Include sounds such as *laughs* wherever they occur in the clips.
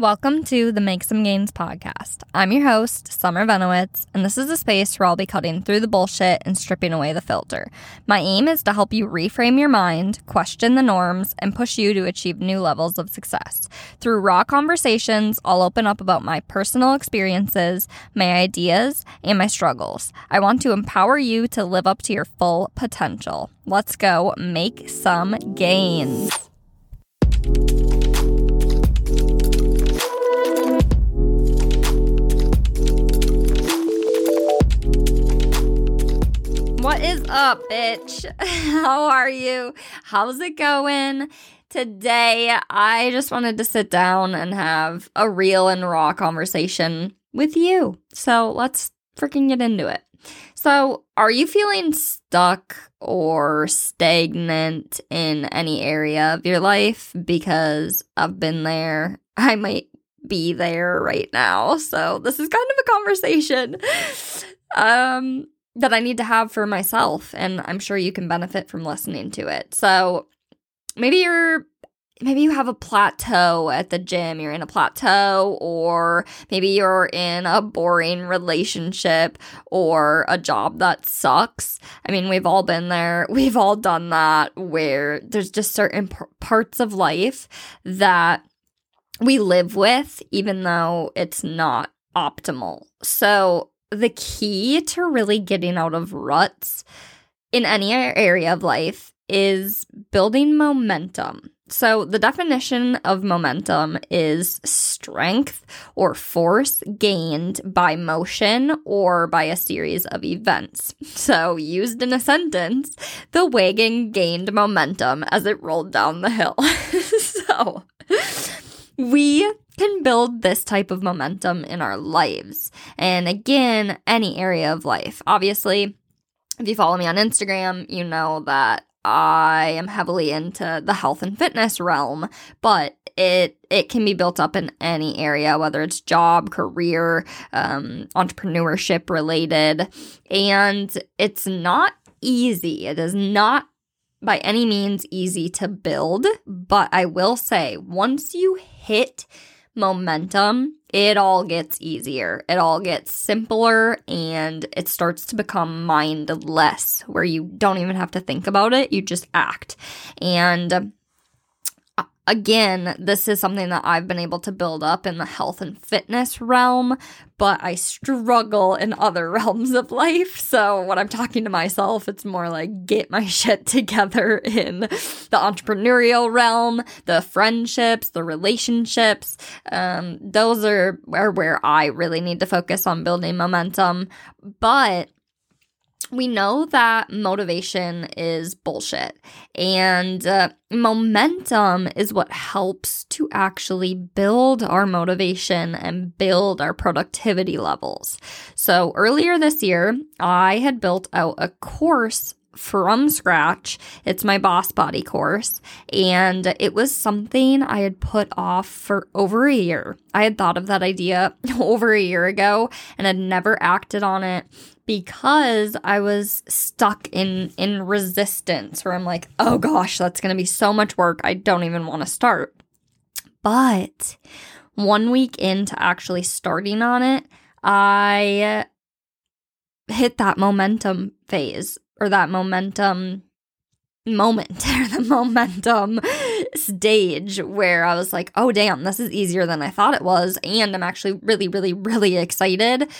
Welcome to the Make Sum Gains podcast. I'm your host, Summer Venowitz, and this is a space where I'll be cutting through the bullshit and stripping away the filter. My aim is to help you reframe your mind, question the norms, and push you to achieve new levels of success. Through raw conversations, I'll open up about my personal experiences, my ideas, and my struggles. I want to empower you to live up to your full potential. Let's go make some gains. What is up, bitch? *laughs* How are you? How's it going? Today, I just wanted to sit down and have a real and raw conversation with you. So let's freaking get into it. So, are you feeling stuck or stagnant in any area of your life? Because I've been there. *laughs* I might be there right now. So, this is kind of a conversation. *laughs* Um, that I need to have for myself. And I'm sure you can benefit from listening to it. So maybe you're maybe you have a plateau at the gym, you're in a plateau, or maybe you're in a boring relationship or a job that sucks. I mean, we've all been there, *laughs* we've all done that where there's just certain p- parts of life that we live with, even though it's not optimal. So, the key to really getting out of ruts in any area of life is building momentum. So, the definition of momentum is strength or force gained by motion or by a series of events. So, used in a sentence, the wagon gained momentum as it rolled down the hill. *laughs* so, we can build this type of momentum in our lives. And again, any area of life. Obviously, if you follow me on Instagram, you know that I am heavily into the health and fitness realm, but it it can be built up in any area, whether it's job, career, um, entrepreneurship related, and it's not easy. It is not by any means easy to build, but I will say once you hit momentum, it all gets easier. It all gets simpler and it starts to become mindless, where you don't even have to think about it, you just act. And again, this is something that I've been able to build up in the health and fitness realm, but I struggle in other *laughs* realms of life. So when I'm talking to myself, it's more like get my *laughs* shit together in the entrepreneurial realm, the friendships, the relationships. Um, those are, are where I really need to focus on building momentum. But we know that motivation is bullshit and uh, momentum is what helps to actually build our motivation and build our productivity levels. So earlier this year, I had built out a course from scratch. It's my boss body course. And it was something I had put off for over a year. I had thought of that idea *laughs* over a year ago and had never acted on it because I was stuck in in resistance where I'm like, "Oh gosh, that's going to be so much work. I don't even want to start." But one week into actually starting on it, I hit that momentum phase or that momentum moment *laughs* or the momentum stage where I was like, oh, damn, this is easier than I thought it was. And I'm actually really, really, really excited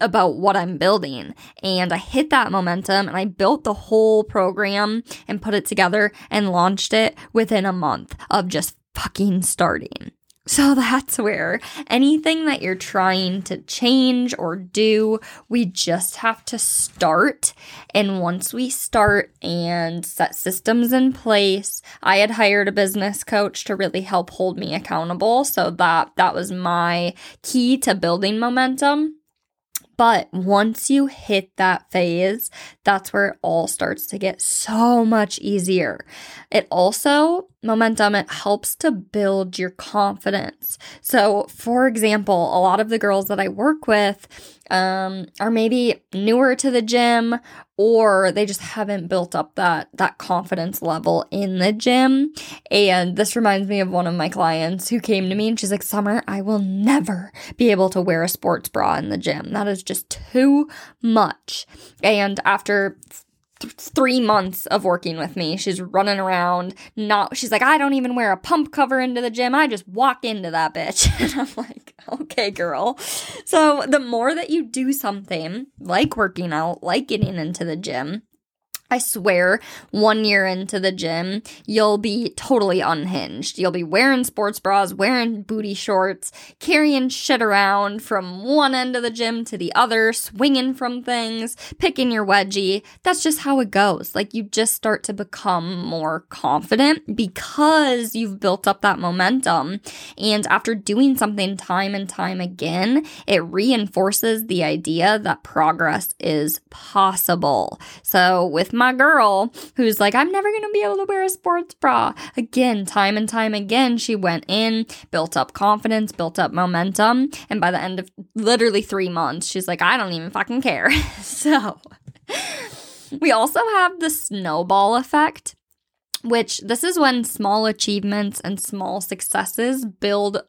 about what I'm building. And I hit that momentum and I built the whole program and put it together and launched it within a month of just fucking starting. So that's where anything that you're trying to change or do, we just have to start. And once we start and set systems in place, I had hired a business coach to really help hold me accountable. So that that was my key to building momentum. But once you hit that phase, that's where it all starts to get so much easier. It also momentum, it helps to build your confidence. So, for example, a lot of the girls that I work with um, are maybe newer to the gym or they just haven't built up that that confidence level in the gym. And this reminds me of one of my clients who came to me and she's like, "Summer, I will never be able to wear a sports bra in the gym. That is just too much." And after th- three months of working with me. She's running around, not, she's like, I don't even wear a pump cover into the gym. I just walk into that bitch. *laughs* And I'm like, *laughs* okay, girl. So the more that you do something like working out, like getting into the gym, I swear, one year into the gym, you'll be totally unhinged. You'll be wearing sports bras, wearing booty shorts, carrying shit around from one end of the gym to the other, swinging from things, picking your wedgie. That's just how it goes. Like you just start to become more confident because you've built up that momentum. And after doing something time and time again, it reinforces the idea that progress is possible. So with my girl who's like, I'm never going to be able to wear a sports bra. Again, time and time again, she went in, built up confidence, built up momentum. And by the end of literally three months, she's like, I don't even fucking care. *laughs* so we also have the snowball effect which this is when small achievements and small successes build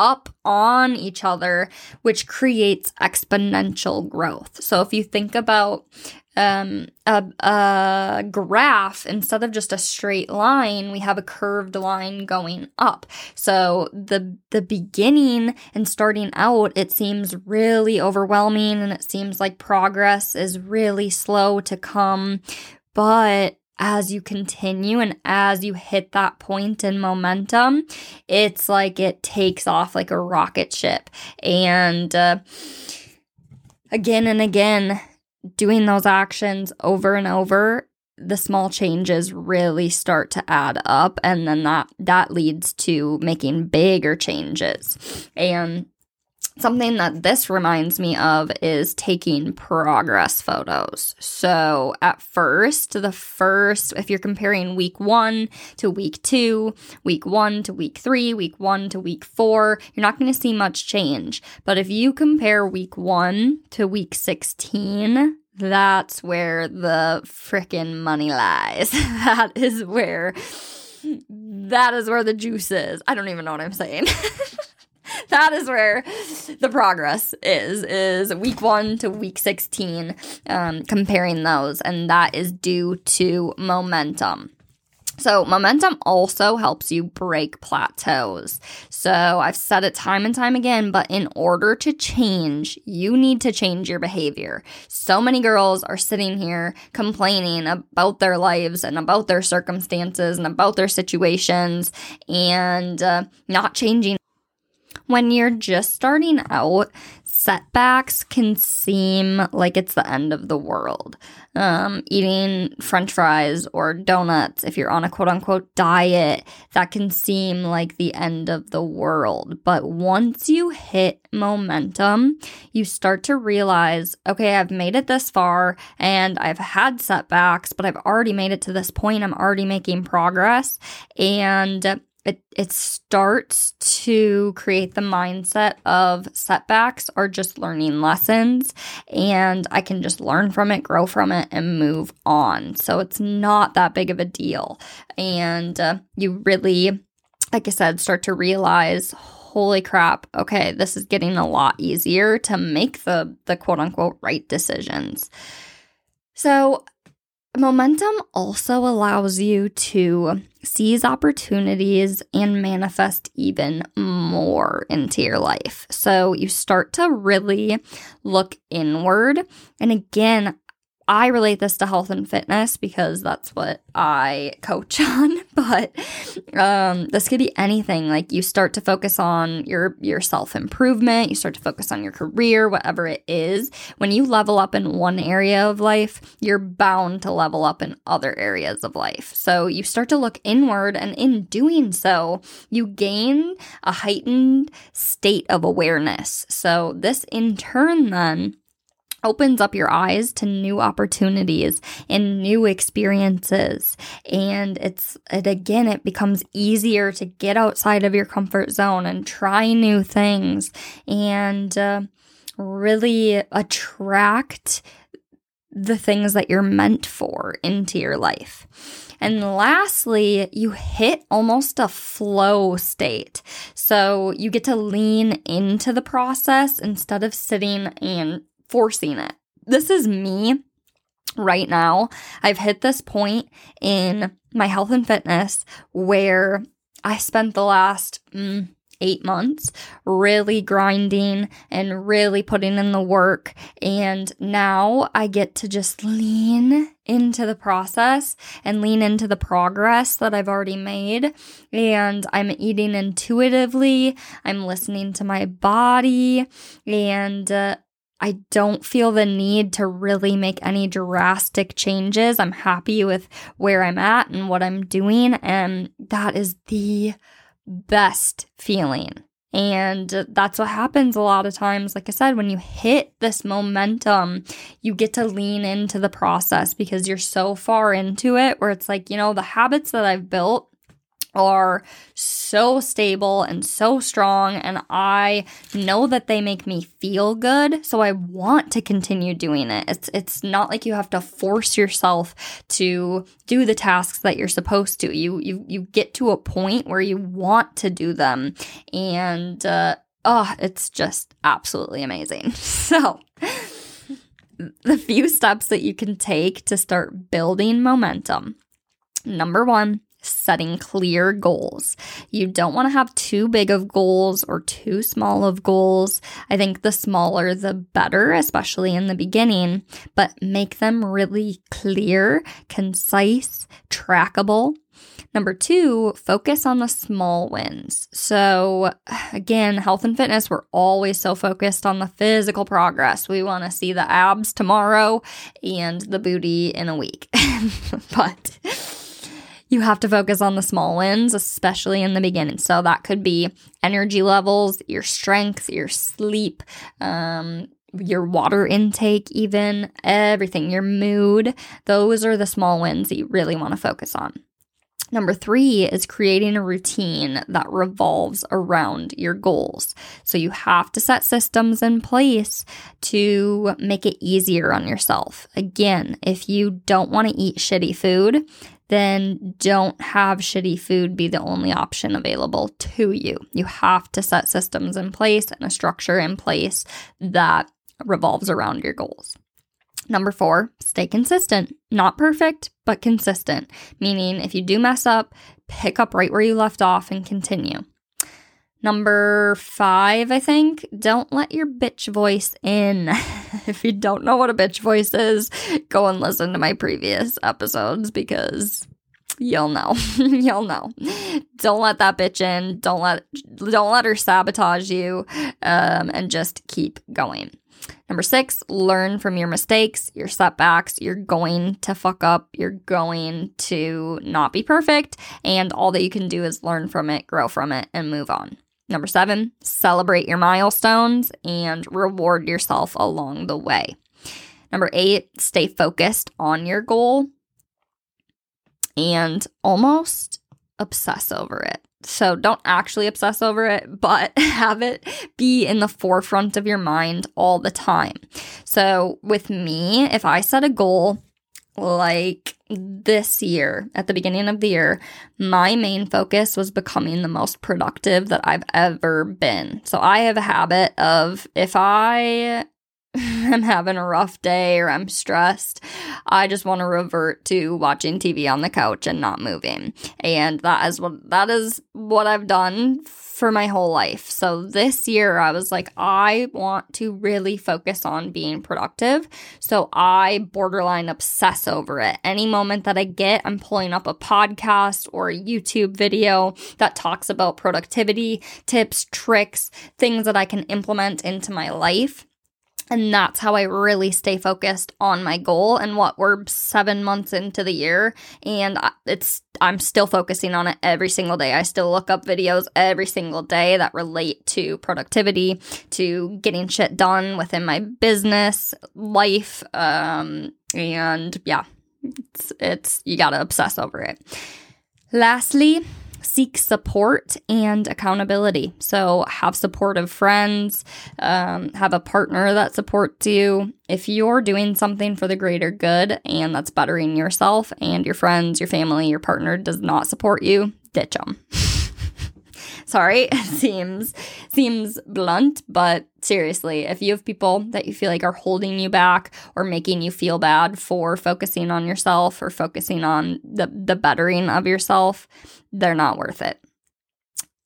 up on each other, which creates exponential growth. So if you think about um, a, a graph, instead of just a straight line, we have a curved line going up. So the the beginning and starting out, it seems really overwhelming, and it seems like progress is really slow to come. But as you continue and as you hit that point in momentum, it's like it takes off like a rocket ship. And uh, again and again, doing those actions over and over the small changes really start to add up and then that that leads to making bigger changes and Something that this reminds me of is taking progress photos. So, at first, the first, if you're comparing week one to week two, week one to week three, week one to week four, you're not going to see much change. But if you compare week one to week 16, that's where the frickin' money lies. *laughs* that is where that is where the juice is. I don't even know what I'm saying. *laughs* *laughs* that is where the progress is is week 1 to week 16 um, comparing those and that is due to momentum so, momentum also helps you break plateaus. So, I've said it time and time again, but in order to change, you need to change your behavior. So many girls are sitting here complaining about their lives and about their circumstances and about their situations and uh, not changing when you're just starting out, setbacks can seem like it's the end of the world. Um, eating french fries or donuts, if you're on a quote unquote diet, that can seem like the end of the world. But once you hit momentum, you start to realize, okay, I've made it this far and I've had setbacks, but I've already made it to this point. I'm already making progress. And it it starts to create the mindset of setbacks are just learning lessons and I can just learn from it, grow from it and move on. So it's not that big of a deal. And uh, you really like I said start to realize holy crap, okay, this is getting a lot easier to make the the quote unquote right decisions. So Momentum also allows you to seize opportunities and manifest even more into your life. So you start to really look inward. And again, I relate this to health and fitness because that's what I coach *laughs* on. But um, this could be anything. Like you start to focus on your your self improvement. You start to focus on your career, whatever it is. When you level up in one area of life, you're bound to level up in other areas of life. So you start to look inward, and in doing so, you gain a heightened state of awareness. So this in turn then opens up your eyes to new opportunities and new experiences and it's it again it becomes easier to get outside of your comfort zone and try new things and uh, really attract the things that you're meant for into your life. And lastly, you hit almost a flow state. So you get to lean into the process instead of sitting and forcing it. This is me right now. I've hit this point in my health and fitness where I spent the last mm, eight months really grinding and really putting in the work. And now I get to just lean into the process and lean into the progress that I've already made. And I'm eating intuitively, I'm listening to my body, and uh, I don't feel the need to really make any drastic changes. I'm happy with where I'm at and what I'm doing. And that is the best feeling. And that's what happens a lot of times. Like I said, when you hit this momentum, you get to lean into the process because you're so far into it where it's like, you know, the habits that I've built are so stable and so strong and I know that they make me feel good so I want to continue doing it. It's it's not like you have to force yourself to do the tasks that you're supposed to. You you you get to a point where you want to do them and uh oh, it's just absolutely amazing. *laughs* So the few steps that you can take to start building momentum. Number 1, setting clear goals. You don't want to have too big of goals or too small of goals. I think the smaller the better, especially in the beginning, but make them really clear, concise, trackable. Number two, focus on the small wins. So, again, health and fitness, we're always so focused on the physical progress. We want to see the abs tomorrow and the booty in a week. *laughs* but you have to focus on the small wins, especially in the beginning. So that could be energy levels, your strength, your sleep, um, your water intake, even everything, your mood. Those are the small wins that you really want to focus on. Number three is creating a routine that revolves around your goals. So you have to set systems in place to make it easier on yourself. Again, if you don't want to eat shitty food, then don't have shitty food be the only option available to you. You have to set systems in place and a structure in place that revolves around your goals. Number four, stay consistent. Not perfect, but consistent, meaning if you do mess up, pick up right where you left off and continue. Number five, I think, don't let your bitch voice in. *laughs* *laughs* if you don't know what a bitch voice is, go and listen to my previous episodes because you'll know. *laughs* you'll know. Don't let that bitch in. Don't let don't let her sabotage you. Um, and just keep going. Number six, learn from your mistakes, your setbacks. You're going to fuck up. You're going to not be perfect. And all that you can do is learn from it, grow from it, and move on. Number seven, celebrate your milestones and reward yourself along the way. Number eight, stay focused on your goal and almost obsess over it. So don't actually obsess over it, but *laughs* have it be in the forefront of your mind all the time. So with me, if I set a goal like this year, at the beginning of the year, my main focus was becoming the most productive that I've ever been. So I have a habit of if I *laughs* am having a rough day or I'm stressed, I just want to revert to watching TV on the couch and not moving. And that is what that is what I've done for my whole life. So this year I was like I want to really focus on being productive. So I borderline obsess over it. Any moment that I get, I'm pulling up a podcast or a YouTube video that talks about productivity, tips, tricks, things that I can implement into my life And that's how I really stay focused on my goal and what we're seven months into the year. And it's, I'm still focusing on it every single day. I still look up videos every single day that relate to productivity, to getting shit done within my business, life. Um, and yeah, it's, it's, you gotta obsess over it. Lastly, seek support and accountability. So, have supportive friends, um, have a partner that supports you. If you're doing something for the greater good and that's bettering yourself and your friends, your family, your partner does not support you, ditch them. *laughs* Sorry, it *laughs* seems seems blunt, but seriously, if you have people that you feel like are holding you back or making you feel bad for focusing on yourself or focusing on the the bettering of yourself, they're not worth it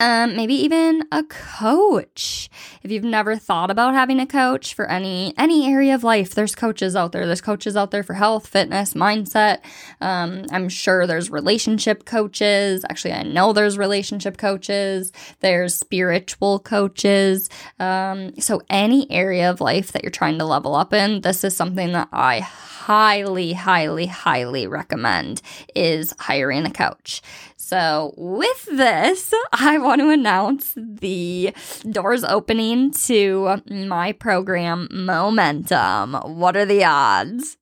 um, maybe even a coach. If you've never thought about having a coach for any any area of life, there's coaches out there. There's coaches out there for health, fitness, mindset. Um, I'm sure there's relationship coaches. Actually, I know there's relationship coaches. There's spiritual coaches. Um, so any area of life that you're trying to level up in, this is something that I highly, highly, highly recommend is hiring a coach. So, with this, *laughs* I want to announce the doors opening to my program, Momentum. What are the odds?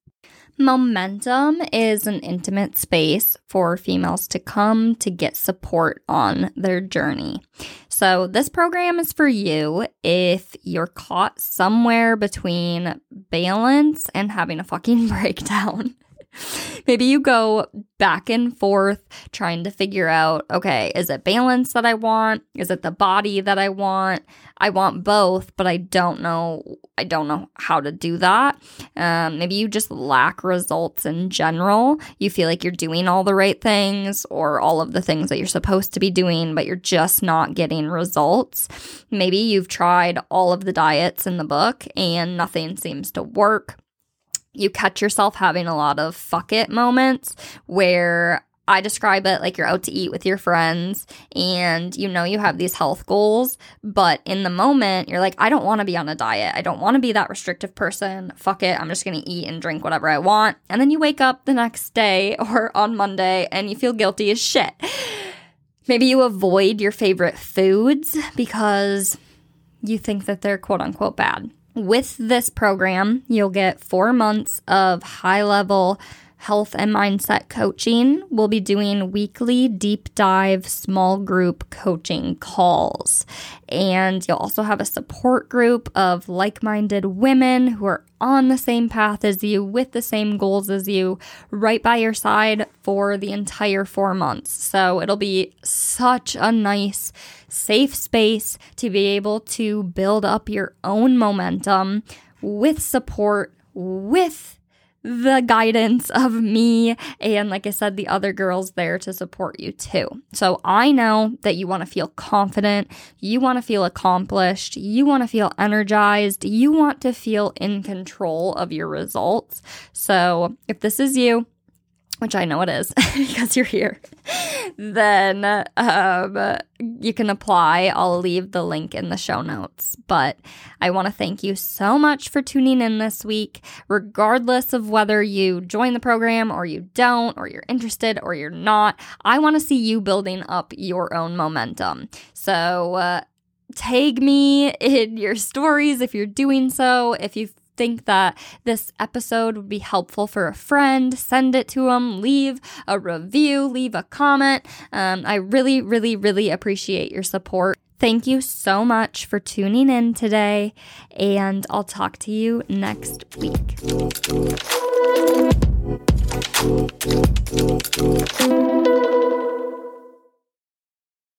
Momentum is an intimate space for females to come to get support on their journey. So, this program is for you if you're caught somewhere between balance and having a fucking *laughs* breakdown. Maybe you go back and forth trying to figure out okay, is it balance that I want? Is it the body that I want? I want both, but I don't know. I don't know how to do that. Um, maybe you just lack results in general. You feel like you're doing all the right things or all of the things that you're supposed to be doing, but you're just not getting results. Maybe you've tried all of the diets in the book and nothing seems to work you catch yourself having a lot of fuck it moments where I describe it like you're out to eat with your friends and you know you have these health goals, but in the moment you're like, I don't want to be on a diet. I don't want to be that restrictive person. Fuck it. I'm just going to eat and drink whatever I want. And then you wake up the next day *laughs* or on Monday and you feel guilty as shit. Maybe you avoid your favorite foods because you think that they're quote unquote bad. With this program, you'll get four months of high level health and mindset coaching. We'll be doing weekly deep dive small group coaching calls. And you'll also have a support group of like minded women who are on the same path as you, with the same goals as you, right by your side for the entire four months. So it'll be such a nice, safe space to be able to build up your own momentum with support, with the guidance of me and, like I said, the other girls there to support you too. So I know that you want to feel confident, you want to feel accomplished, you want to feel energized, you want to feel in control of your results. So if this is you, which I know it is *laughs* because you're here, then um, you can apply. I'll leave the link in the show notes. But I want to thank you so much for tuning in this week. Regardless of whether you join the program or you don't, or you're interested or you're not, I want to see you building up your own momentum. So, uh, tag me in your stories if you're doing so. If you think that this episode would be helpful for a friend, send it to them, leave a review, leave a comment. Um, I really, really, really appreciate your support. Thank you so much for tuning in today, and I'll talk to you next week.